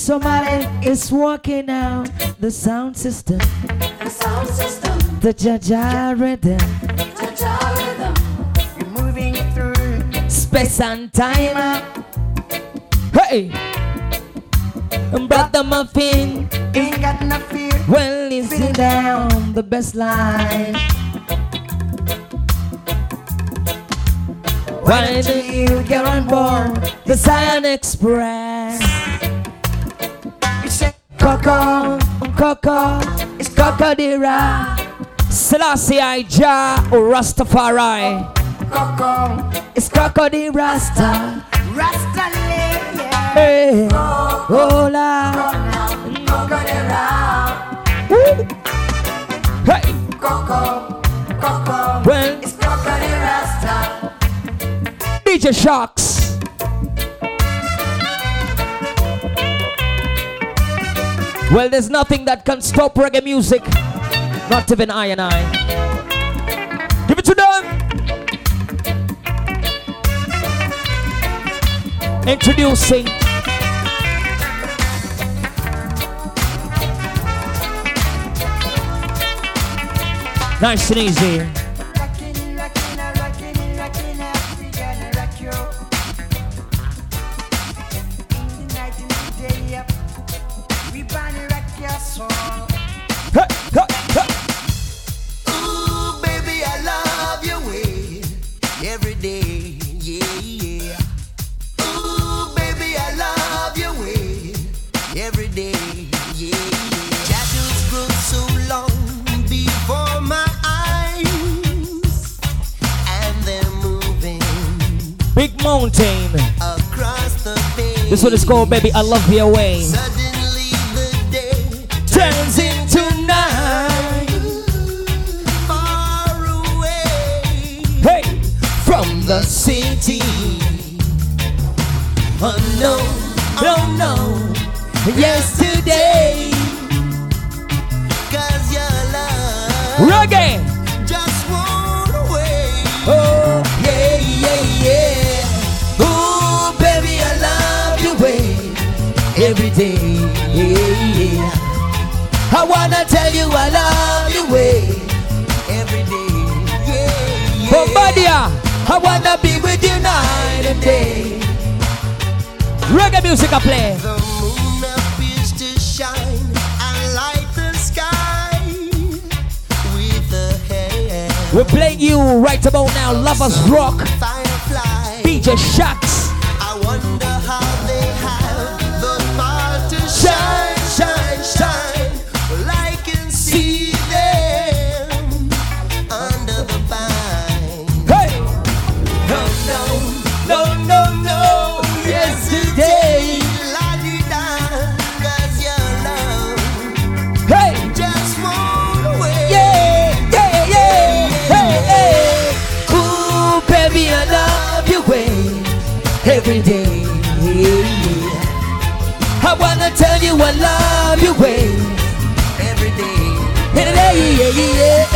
Somali, Somali is working out the sound system, the sound system, the Jaja rhythm, Jaja rhythm. You're moving through space and time. Hey, brother Muffin, Ain't got no fear. well, listen down the best line. Why do you get on board the Zion Express? Coco, Coco, it's Coco the Ra. Selassie I Ja Rastafari. Coco, It's the Rasta. Rasta yeah. Hey, hola. Rap. Hey, Coco, Coco, well, it's the Rasta. DJ Sharks. Well, there's nothing that can stop reggae music. Not even I and I. Give it to them. Introducing. Nice and easy. Mountain. across the bay. This one is called Baby I Love Your Way. Suddenly the day Turns into night. far away. Hey, from the city. Oh, Unknown, don't know. Yesterday. Cause your love Reggae. just won't away. Oh, day. I wanna tell you I love your way Every day, yeah. Bombardia, I wanna be with you night and day. Reggae music I play. The moon appears to shine and light the sky with a hand. We're playing you right about now. Lovers Rock, Firefly. DJ Sharks. Every day. I wanna tell you I love you, way. Every day. Every day, yeah, yeah.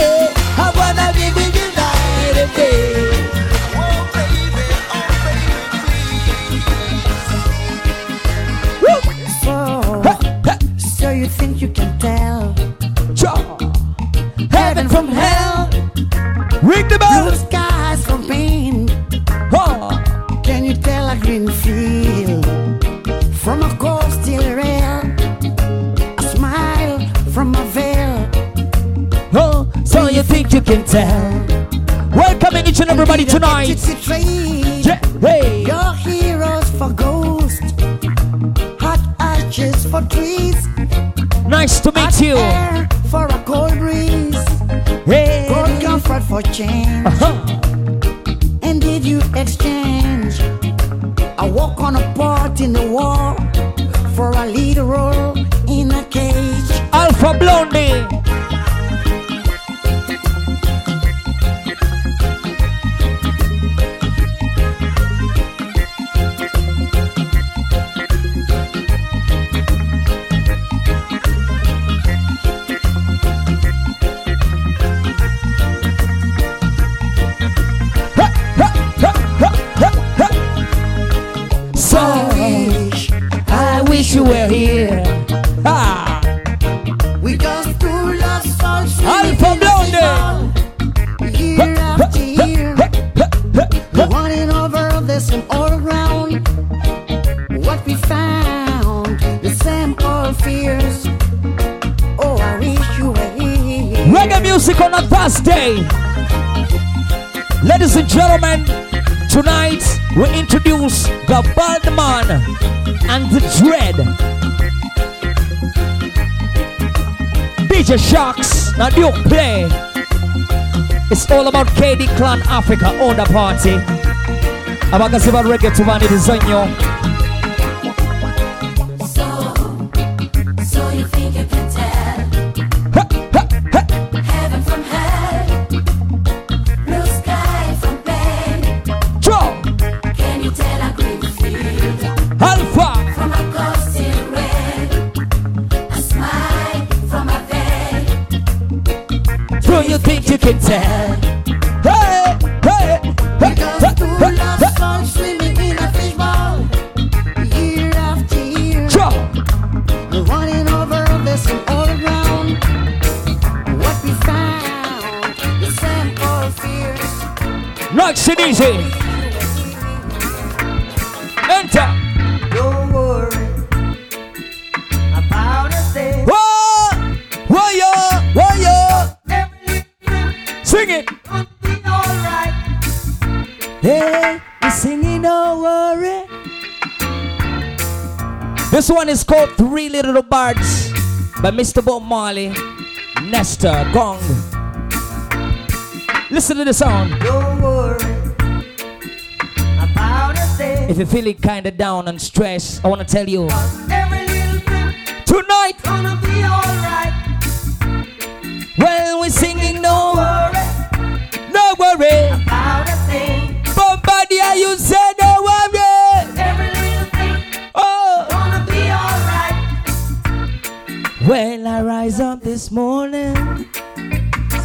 Nice to meet hot you. air for a cold breeze, Hey. cold comfort for change. Uh-huh. And did you exchange a walk on a part in the war for a lead role tonight we introduce the Baldman and the Dread. DJ Sharks, now you play. It's all about KD Clan Africa on the party. abakazi ba reggae nnyo So, you think you can tell? Hey, hey, We hey, just two hey, hey, lost swimming in a fishbowl. Year after year, running over the same old ground. What we found, the same old fears. Nice and easy. Sing it. Gonna alright. Hey, we singing, don't worry. This one is called Three Little Birds by Mr. Bob Marley, Nesta Gong. Listen to the song. Don't worry about a thing. If you're feeling kinda down and stressed, I wanna tell you Every little thing tonight worry. about a thing. Bombardier, you say no worry. Every little thing Oh, gonna be alright. when I rise up this morning,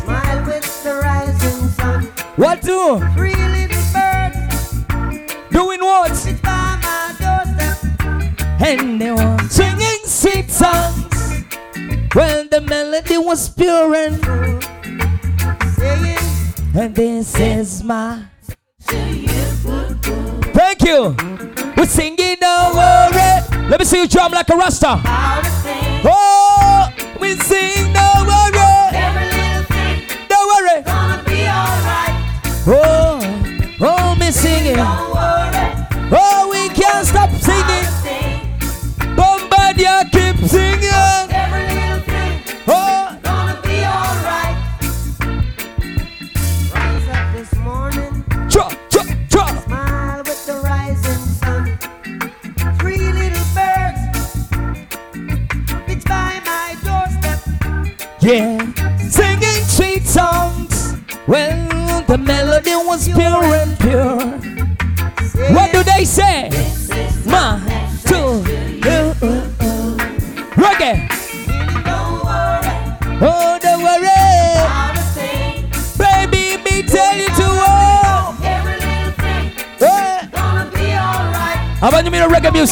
Smile with the rising sun. what do? Three little birds Doing what? sit by my doorstep. And they were singing sweet songs. When the melody was pure and and this is my Thank you. We're singing don't worry. Let me see you drum like a rasta. about a thing. Oh, we sing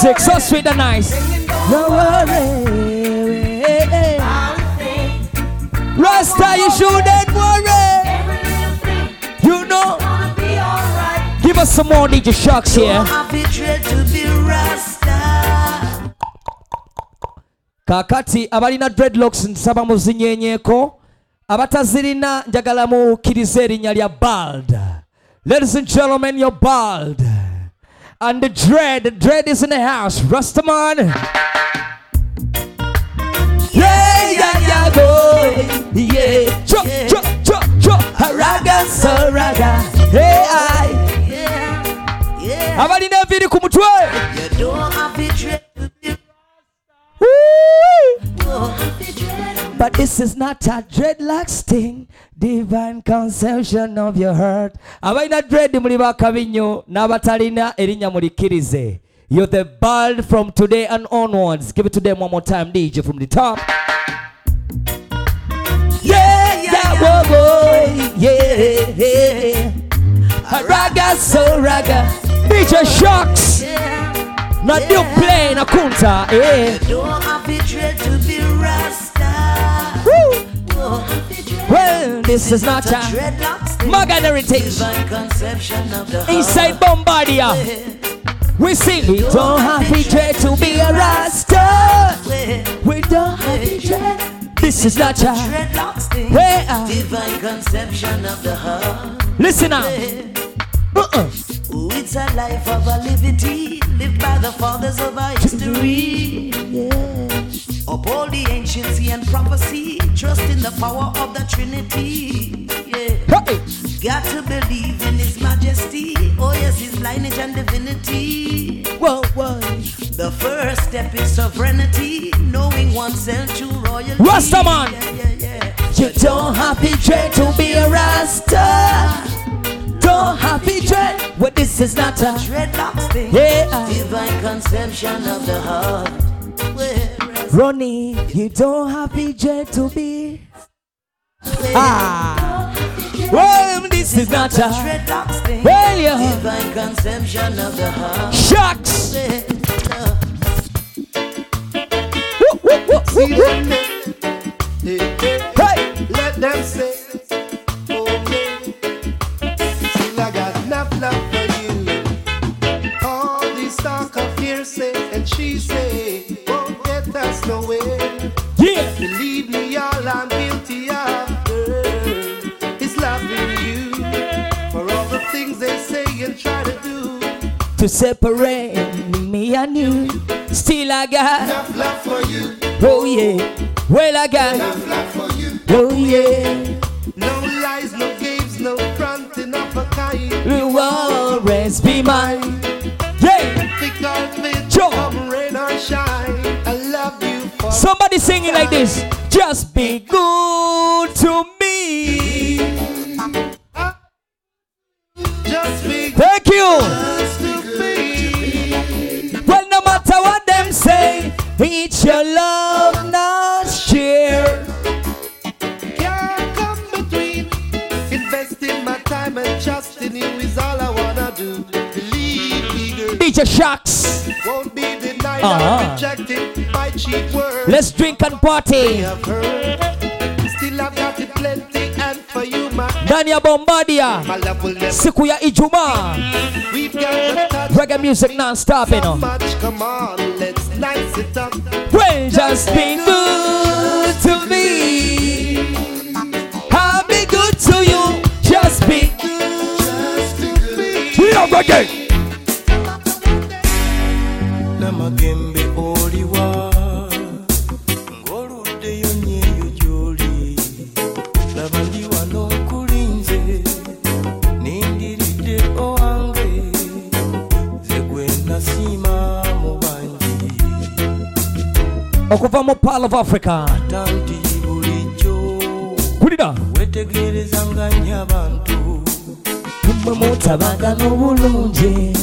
music? So sweet and nice. Don't worry, about a thing. Rasta, you shouldn't worry. Every little thing You know, gonna be alright. give us some more DJ Sharks here. Happy dread to be Rasta. kakati abalina dreadlocks nsaba muzinyenyeeko abatazirina njagala mukkiriza erinnya lya bald ladies and gentlemen you're bald and the dread the dread is in the house. Rastaman. Yeah yeah yeah boy. Yeah cho cho cho cho haraga so raga hey I. Yeah, yeah. abalina enviiri ku mutwe You don't have But this is not a dreadlock sting, divine conception of your heart. Abalina dread muli bakabi nnyo n'abatalina erinnya mulikkirize. You're the bald from today and onwards. Give it to them one more time, DJ from the top. Yeah, yeah, whoa, whoa, yeah, yeah. Raga, so raga. DJ Sharks. na ndio play na kunta eh. Don't have to dread to be Rasta. Woo. Well, this is not a. Magan heritage Divine conception of the heart. inside Bombardia. We sing we don't have to dread to be a Rasta. We don't have to dread. This is not a Dreadlocks thing. Where? Divine conception of the heart. Listen now. Uh-uh. It's a life of a liberty, lived by the fathers of our history. Uphold the anciency and prophecy, trust in the power of the Trinity. Yeah. Hey. Got to believe in His majesty. Oh, yes, His lineage and divinity. Whoa, whoa. The first step is sovereignty, knowing oneself true royalty. Rastaman. Yeah, yeah, yeah. You don't have to dread to be a Rasta. Don't have to dread. Well, this is not a Dreadlocks thing. Yeah. Divine conception of the heart. Ronnie, you don't have to dread to be. Ah. Well, this is not a dreadlocks thing. Well, yeah. Divine conception of the heart. shucks. Woo, woo, woo, woo, woo. them there. Hey, hey, Hey. let them say, To separate me and you. Still I got. Enough love for you, Oh yeah. Well I got. enough love for you. Oh yeah. No lies, no games, no fronting of a kind. You will always be mine. Yeah. Or thin, Joe. come rain or shine. I love you for Somebody singing like this. Just be good it's your love, not share. Can't come between. Investing my time and trust in you is all I wanna do. Believe me, girl, DJ Sharks. won't be denied Uh-huh. or rejected by cheap words. Let's drink and party. Still I've got it plenty, and for you, my, Ndani ya Bombardia. my love will never. Siku ya Ijumaa. We've got the touch. Reggae music non-stop, you know. Much, come on, let's nice it up. Well, just be good to me. I'll be good to you. Just be good. We are reggae. Okuva mu Pearl of Africa. Kulira. wetegereza nga nnyo abantu mwe mutabagana obulungi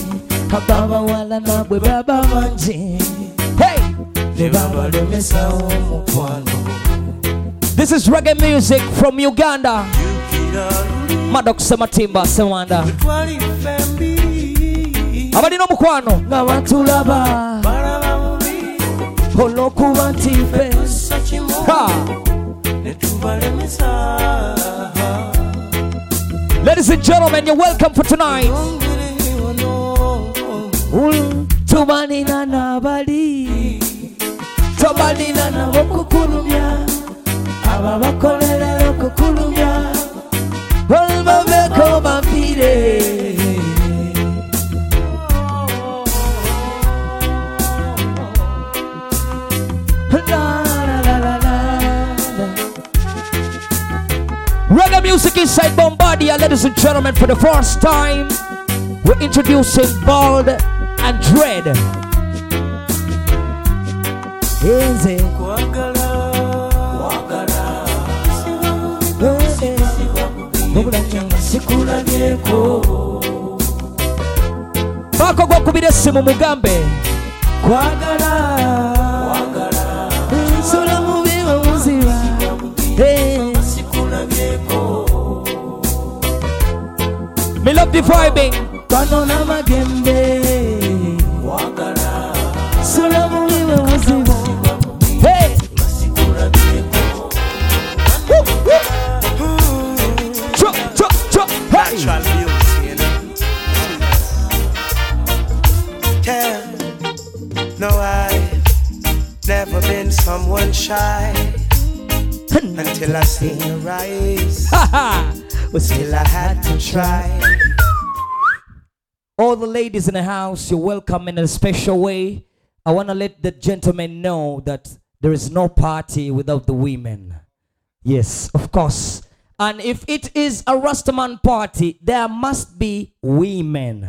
ababawala nabwe baba bangi. Ne babalemesaawo mukwano. This is reggae music from uganda. Madok sematimba sewanda. Abalina omukwano nga batulaba ladies and gentlemen you're welcome for tonight. Kukulumya ababakolera okukulumya. Olubaveko bafiire music inside Bombardia, ladies and gentlemen, for the first time, we're introducing Bald and Dread. Mugambe love the vibing Kano na magembe sura muliwe muzimu hey. Yeah. No, I've never been someone shy until I seen your eyes. Ha ha. But still, I had to try. All the ladies in the house, you're welcome in a special way. I want to let the gentlemen know that there is no party without the women. Yes, of course. And if it is a Rastaman party, there must be women.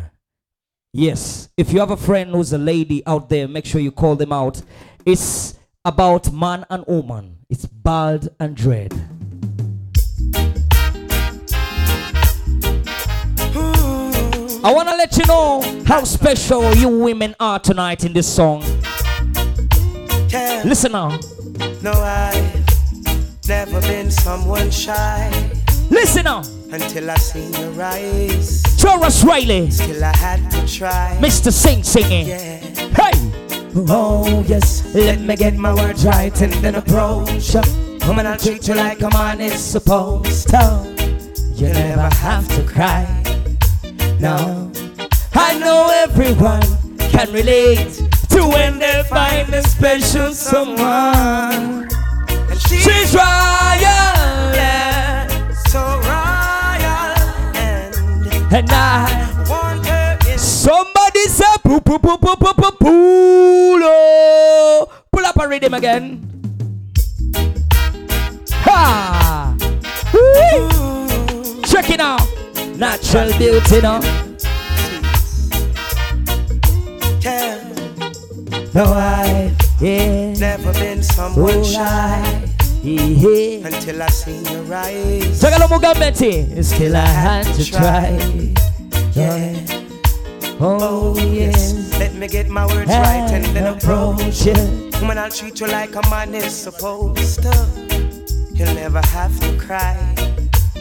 Yes, if you have a friend who's a lady out there, make sure you call them out. It's about man and woman. It's bald and dread. I want to let you know how special you women are tonight in this song. Yeah. Listen now. No, I've never been someone shy Listen now. until I seen your eyes. Tarrus Riley, Still, I had to try. Mr. Sing singing. Yeah. Hey! Oh yes, let me get my words right and then approach you. Woman, I'll treat you like a man is supposed to. You never have to cry. No, I know everyone can relate to when they find a special someone. And she's royal, yeah, so royal, and And I, want her in somebody say, poo poo poo poo poo poo poo lo. Oh. Pull up a rhythm again. Ha! Woo! Check it out. Natural beauty yeah. No, I, yeah. Never been someone Oh, shy Yeah. until I seen your eyes. Sagalo Mugambeti. Still I had to try. Yeah. Oh, oh yes. Let me get my words right and then And approach. it. Woman, I'll treat you like a man is supposed to. You'll never have to cry.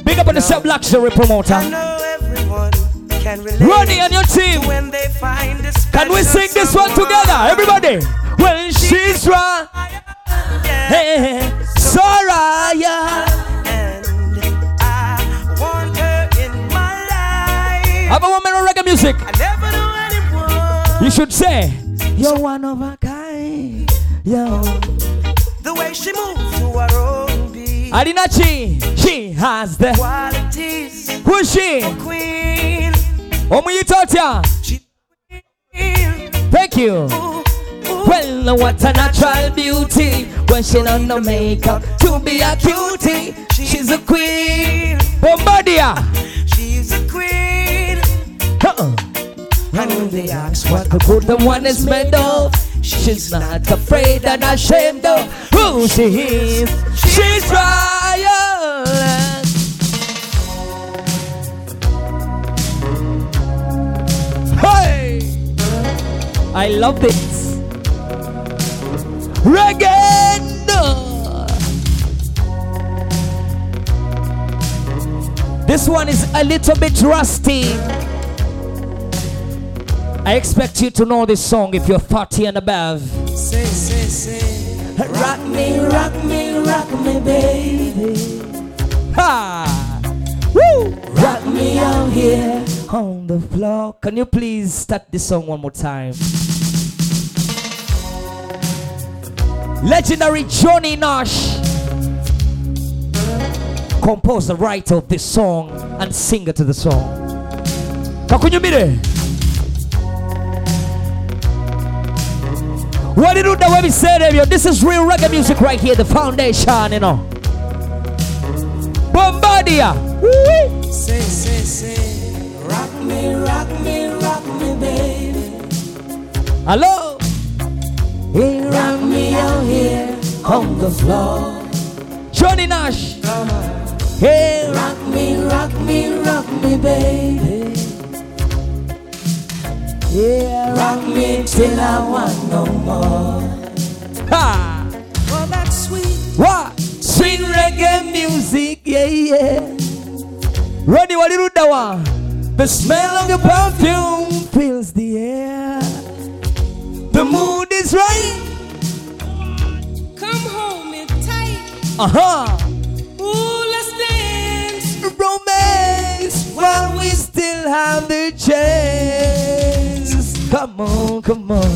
Big up on the sub luxury promoter. can. Ronnie and your team. when they find this. Can we sing this one together? Everybody. When she's right. Hey, Soraya. And I want her in my life. Have a woman on reggae music. I never knew anyone. You should say, You're one of a kind. Yo. The way she moves to her own beat. Adinachi, she has the. Qualities. She? Oh, queen. Omuyitotia. She queen. Thank you. Well, what a natural beauty when she done no makeup to be a cutie. She's a queen. Bombardier. She's a queen. Uh-uh. And when they ask What the good the one is made of. She's not afraid and ashamed of who she is. She's royal. Hey! I love this. Reggae! This one is a little bit rusty. I expect you to know this song if you're 30 and above. say, say, say. Rock me, rock me, rock me, baby. Ha! Woo! Rock me out here on the floor. Can you please start this song one more time? Legendary Johnny Nash composed the writer of this song and singer to the song. Kakunyumire. What did you do when we said it. This is real reggae music right here, the foundation, you know. Bombardia. Say, say, say. Rock me, rock me, rock me, baby. Hello. He rock me out here on the floor. Johnny Nash. Uh-huh. Hey, rock me, rock me, rock me, baby. Yeah, rock me till I want no more. Ha! Oh, that's sweet. What? Sweet reggae music, yeah, yeah. Ronnie, what did you do? The smell of your perfume fills the air. The mood is right. Come hold me tight. Uh huh. Ooh, let's dance. Romance while we still have the chance. Come on, come on.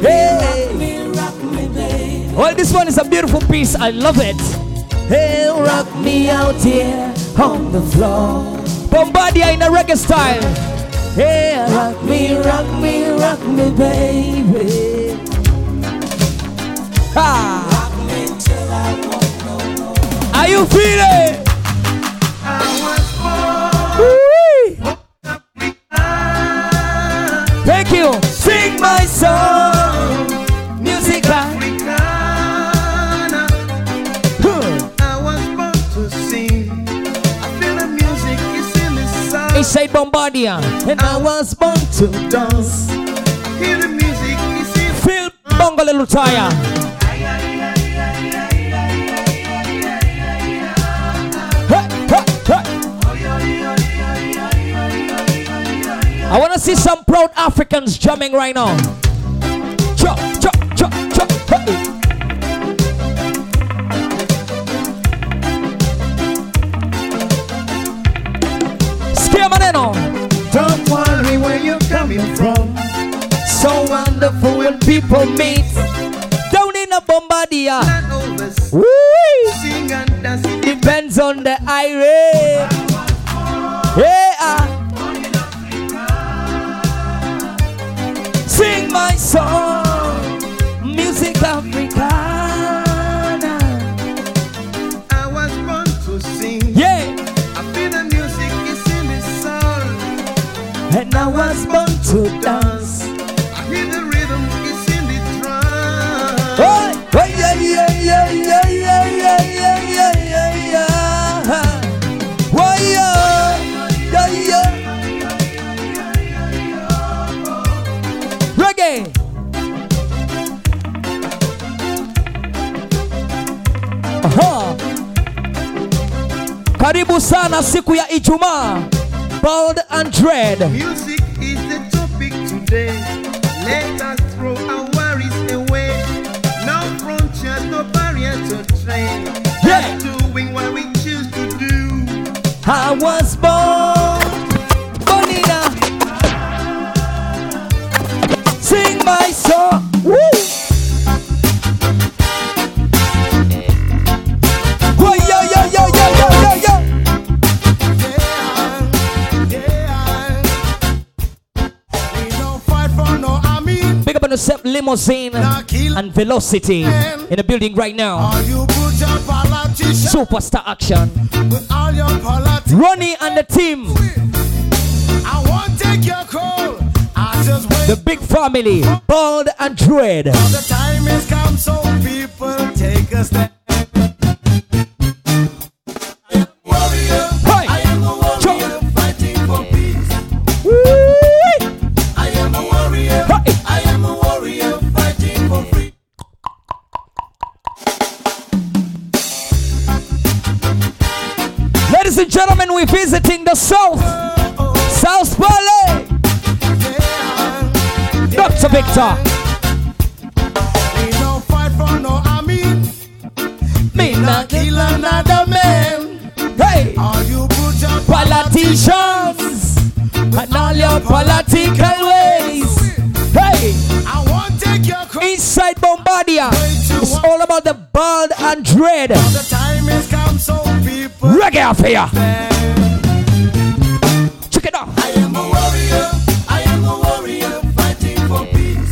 Hey. Me, rock me, babe. Well, this one is a beautiful piece. I love it. Hey, rock me out here on the floor. Bombardier in a reggae style. Hey, rock me, rock me, rock me, baby. Ha. Are you feeling? My song. Music. Huh. I was born to sing. I feel the music is in the sound. Bombardier. And I was born to dance. I hear the music is in Phil Bongo Little Tire. Proud Africans jamming right now. Chop, chop, chop, chop. Hey. Don't worry where you're coming from. So wonderful when people meet. Down in a Bombardier. Woo! sing and dance. Depends on the irate. Song, music Africana. I was born to sing. Yeah, I feel the music is in the soul. and I was born to dance. Karibu sana siku ya Ijumaa. Bold and Dread. Music is the topic today. Let us throw our worries away. No frontiers, no barrier to train. Yeah. Doing what we choose to do. I was limousine and velocity in the building right now. Superstar action. Ronnie and the team, the big family, Bald and Dread. And we're visiting the South. South Valley. Dr. Victor. We no fight for no army. Me not Kill another man. Hey! All you put your Politicians and all your political ways. Hey! I won't take your. Inside Bombardier, uh, it's all about the bald and dread. The time has come, so people. Reggae affair. Check it out. I am a warrior. I am a warrior fighting for peace.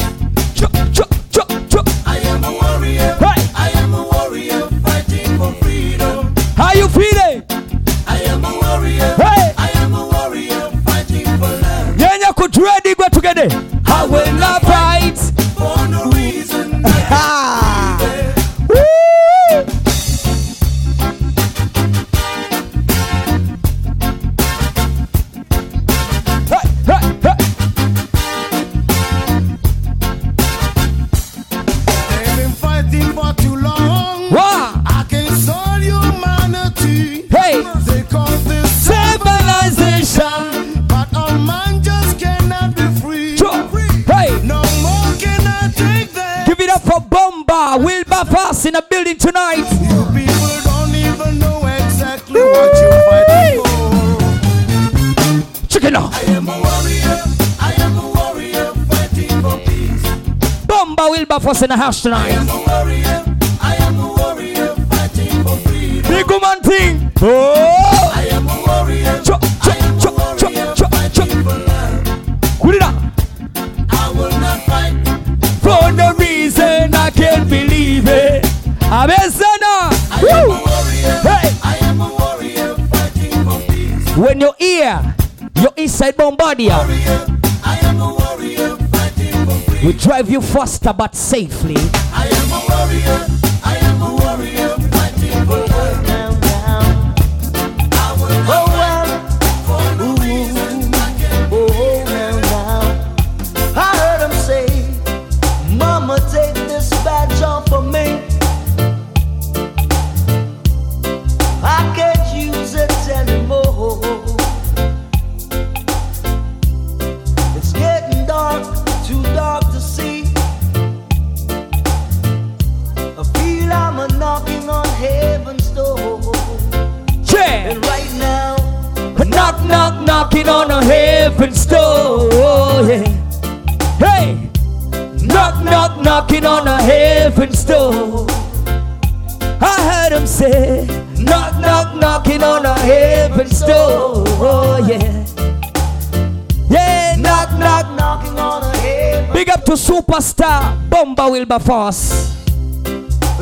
Chop, chop, chop, chop. I am a warrior. Hey! I am a warrior fighting for freedom. How you feeling? I am a warrior. Hey! I am a warrior fighting for love. Yenya kudread go together. I will not fight. For no Ah! In the house tonight. I am a warrior. I am a warrior fighting for freedom. Big woman thing. Oh. I am a warrior. Put it up. I will not fight. For no reason I can't believe it. Abesana. I am a warrior. Hey. I am a warrior fighting for peace. When you hear your inside bombardier, Warrior. We drive you faster but safely. I am a warrior. Wilberforce.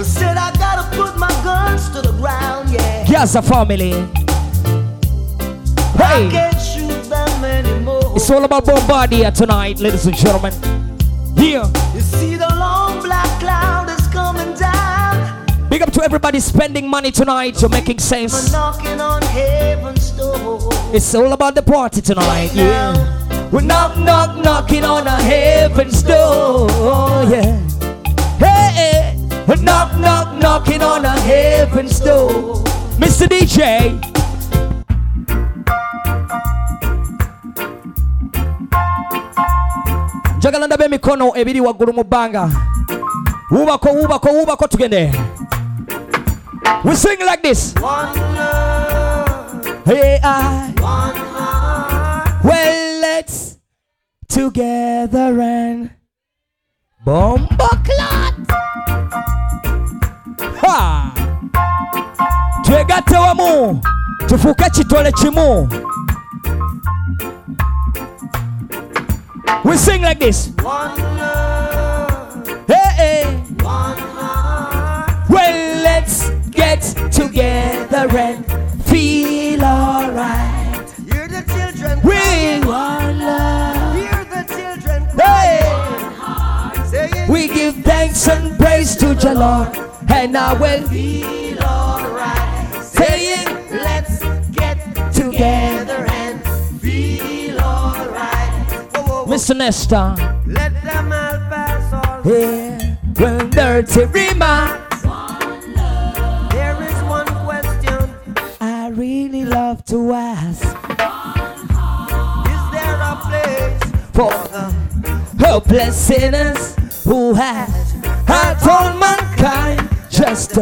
Said I gotta put my guns to the ground, yeah. Gaza family. I can't shoot them anymore. it's all about Bombardier tonight, ladies and gentlemen. Here, You see, the long black cloud is coming down. big up to everybody spending money tonight. You're making sense. knocking on heaven's door. It's all about the party tonight. Yeah, we're knock, knock, knocking on a heaven's door. Yeah, hey, hey, knock, knock, knocking on a heaven's door. Mr. DJ. njagala ndabe emikono ebiri waggulu mu bbanga wubako wubako wubako tugende we sing like this One love, hey I one heart. well let's together and bomba clot twegatte wamu tufuuke kitole kimu we sing like this One love, hey, hey. one heart. Well, let's get together and feel alright. Hear the children We crying. want love. Hear the children Hey, crying. We give thanks and praise to the Lord, and I will feel alright. saying Let's get together. and feel alright. Mr. Nesta, Let them all pass all. yeah, well, dirty remarks. There is one question. I really love to ask Is there a place for the hopeless sinners who have hurt all mankind just?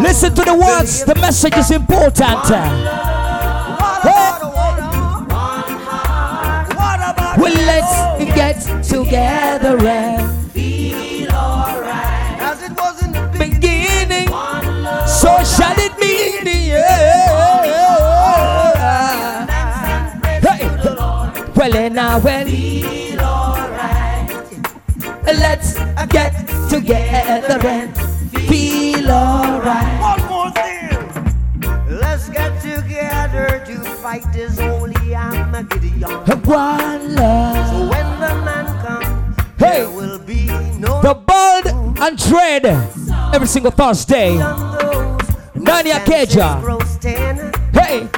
Listen to the words, the message is important. About Well, let's get together and feel alright? As it was in the beginning. So shall it be in the end. Hey. Well, and Feel alright. let's get together and Armageddon. One love. So when the man comes, Hey. there will be no The Bald and Dread every single Thursday. on those who Nania senses Keja. Hey,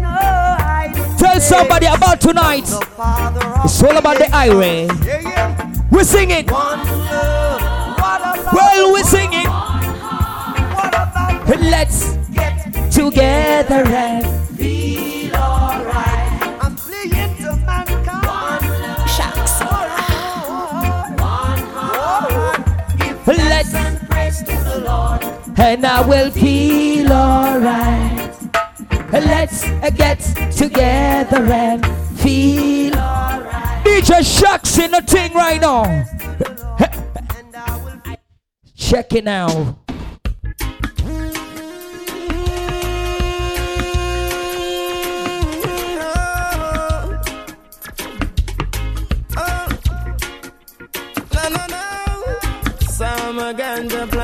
no tell somebody about tonight. The Father of It's all about the highway. Yeah, yeah. We sing it. One love. What about Well, we sing it. Let's get together and and I will feel alright. Let's get together and feel alright. DJ Sharks in the thing right now. Check it out. No, no, no. Some ganja planter.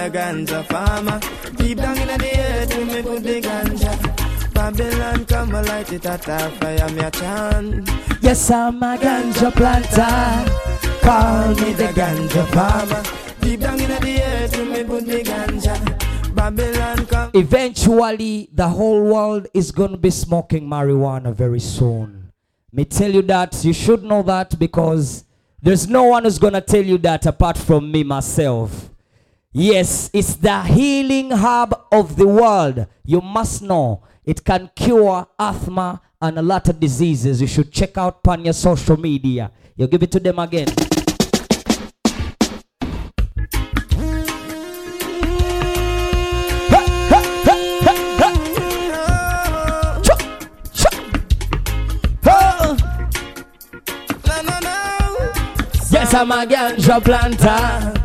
The ganja farmer. Deep down in the earth, when me put the ganja. Babylon come a light it at a fire, me a chant. Yes, I'm a ganja planter. Call me the ganja farmer. Deep down in the earth, when me put the ganja. Babylon come. Eventually, the whole world is going to be smoking marijuana very soon. Me tell you that, you should know that because there's no one who's going to tell you that apart from me myself. Yes, it's the healing hub of the world. You must know it can cure asthma and a lot of diseases. You should check out on your social media. You give it to them again. Yes, I'm a ganja planter.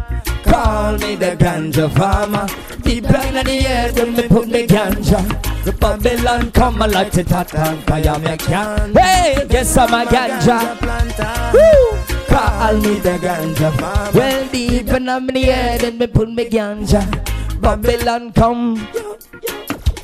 Call me the ganja farmer. Deep down in the earth when me put me ganja. The Babylon come and light it hot and fire me can. Hey, yes, I'm a ganja. Woo! Call me the ganja farmer. Well, deep in the earth and me put me ganja. Babylon come.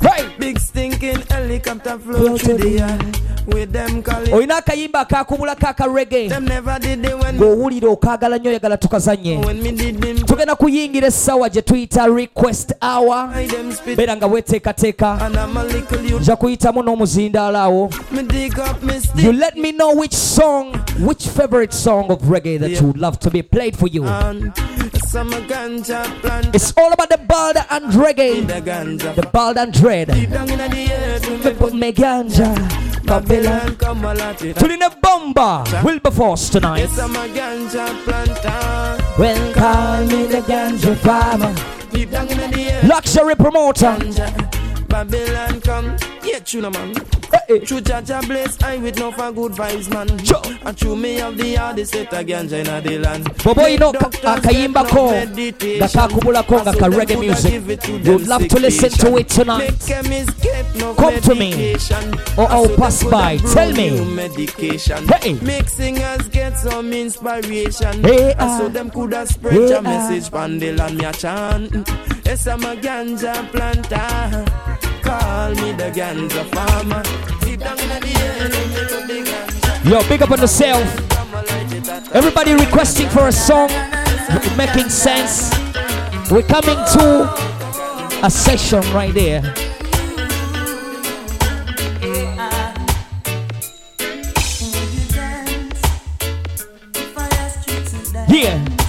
Right. Big stinking helicopter flow through the air. With them calling. olina akayimba akakubulako akarege Them never did it when, ng'owulira okaagala nnyo oyagala tukazanye when me did them. tugenda kuyingira essaawa gye tuyita request hour I them spit. beera nga weteekateeka And I'm a little youth. nja kuyitamu n'omuzindaalo awo Me dig up me you let me know which song which favorite song of reggae that you would love to be played for you And some ganja plant. it's all about the bald and reggae The bald and dread Deep down in the earth. when me put me ganja Babylon come a lot it. tulina bomba wilberforce tonight Yes, I'm a ganja planter. well call me the ganja farmer Deep down in the earth. luxury promoter. Babylon come. Yeah, tuna man. Hey, True Jaja bless I with no for good vibes man. Sure. And true me of the hardest set a ganja in the land. bobo ino Doctors akayimbako said no meditation. nga kakubulako nga So ka reggae music give it to you'd love to listen to it tonight Make chemists get no Come to me. Or I'll pass by. Tell me. medication. Hey. Make singers get some inspiration. Hey, and so ah. them coulda spread Hey, your ah. message pan the land me a chant. Yes, I'm a ganja planter. Call me the ganja farmer. Deep down in the air, me put the ganja. yo big up on yourself. Come a light it at everybody requesting for a song. Making sense. We're coming to a session right there. Yeah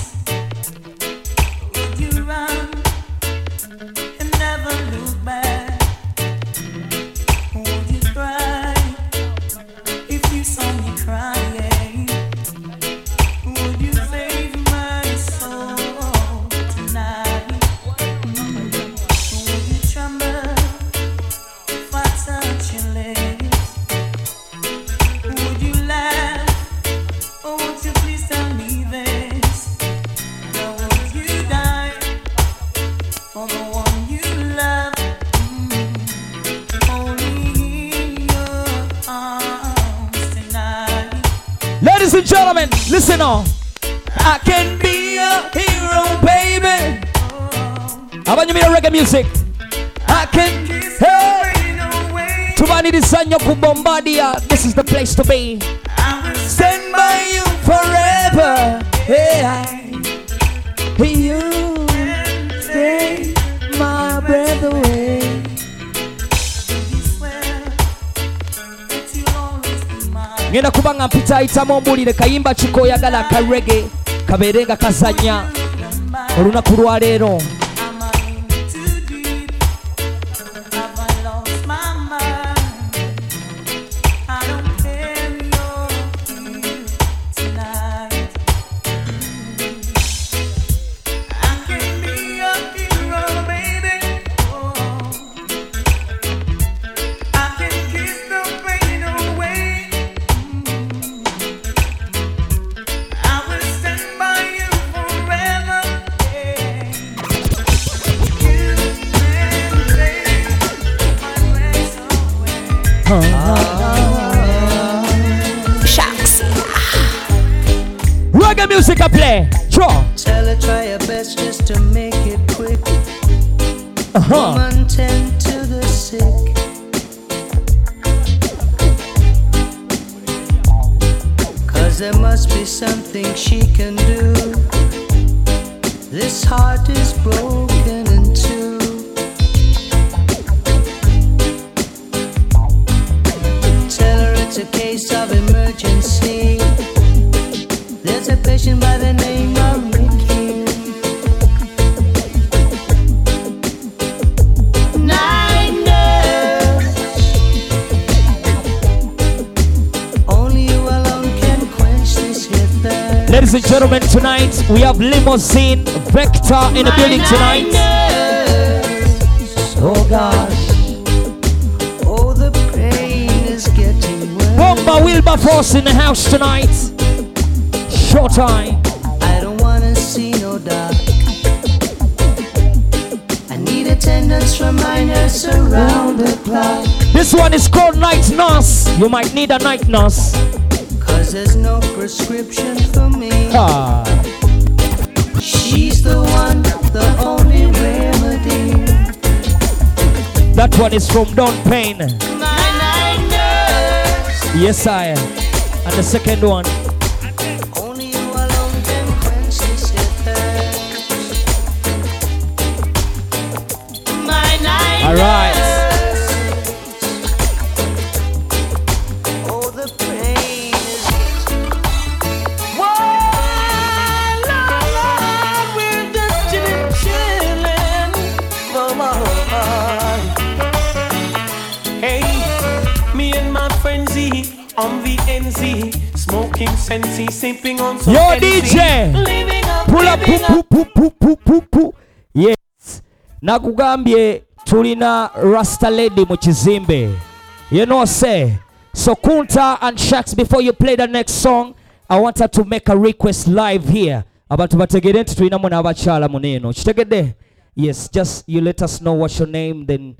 abanyumira reggae music. Akin hey! Tubaniriza nnyo ku bombardia this is the place to be. Stand by you forever. You. My breath away. Ngenda kuba nga mpita ayitamu ombulire kayimba kikoyagala akarege kabeere nga kazanya. Olunaku lwaleero music I play. Draw. Tell her try your best just to make it quick. Uh-huh. Woman tend to the sick. Cause there must be something she can do. This heart is broken in two. Tell her it's a case of emergency. There's a patient by the name of Ricky. Night nurse. Only you alone can quench this here. Ladies and gentlemen, tonight we have Limousine Vector in the building tonight. Oh gosh. Oh, the pain is getting worse. Bomba Wilberforce in the house tonight. Showtime. I don't wanna see no dark. I need attendance from my around the clock. This one is called Night Nurse. You might need a night nurse. Cause there's no prescription for me. Ah. She's the one, the only remedy. That one is from Don Payne. My night nurse. Yes, I am. And the second one. Smoking sensei, sipping on some Yo. DJ. Up, Pull up. living Pu, pu, pu, pu, pu, pu. Yes. Nakugambye tulina Rasta Lady mu. You know say. So Kunta and Shax, before you play the next song, I want her to make a request live here. Abantu bategere nti tulinamu n'abakyala muno eno. Kitegedde? Yes, just you let us know what's your name, then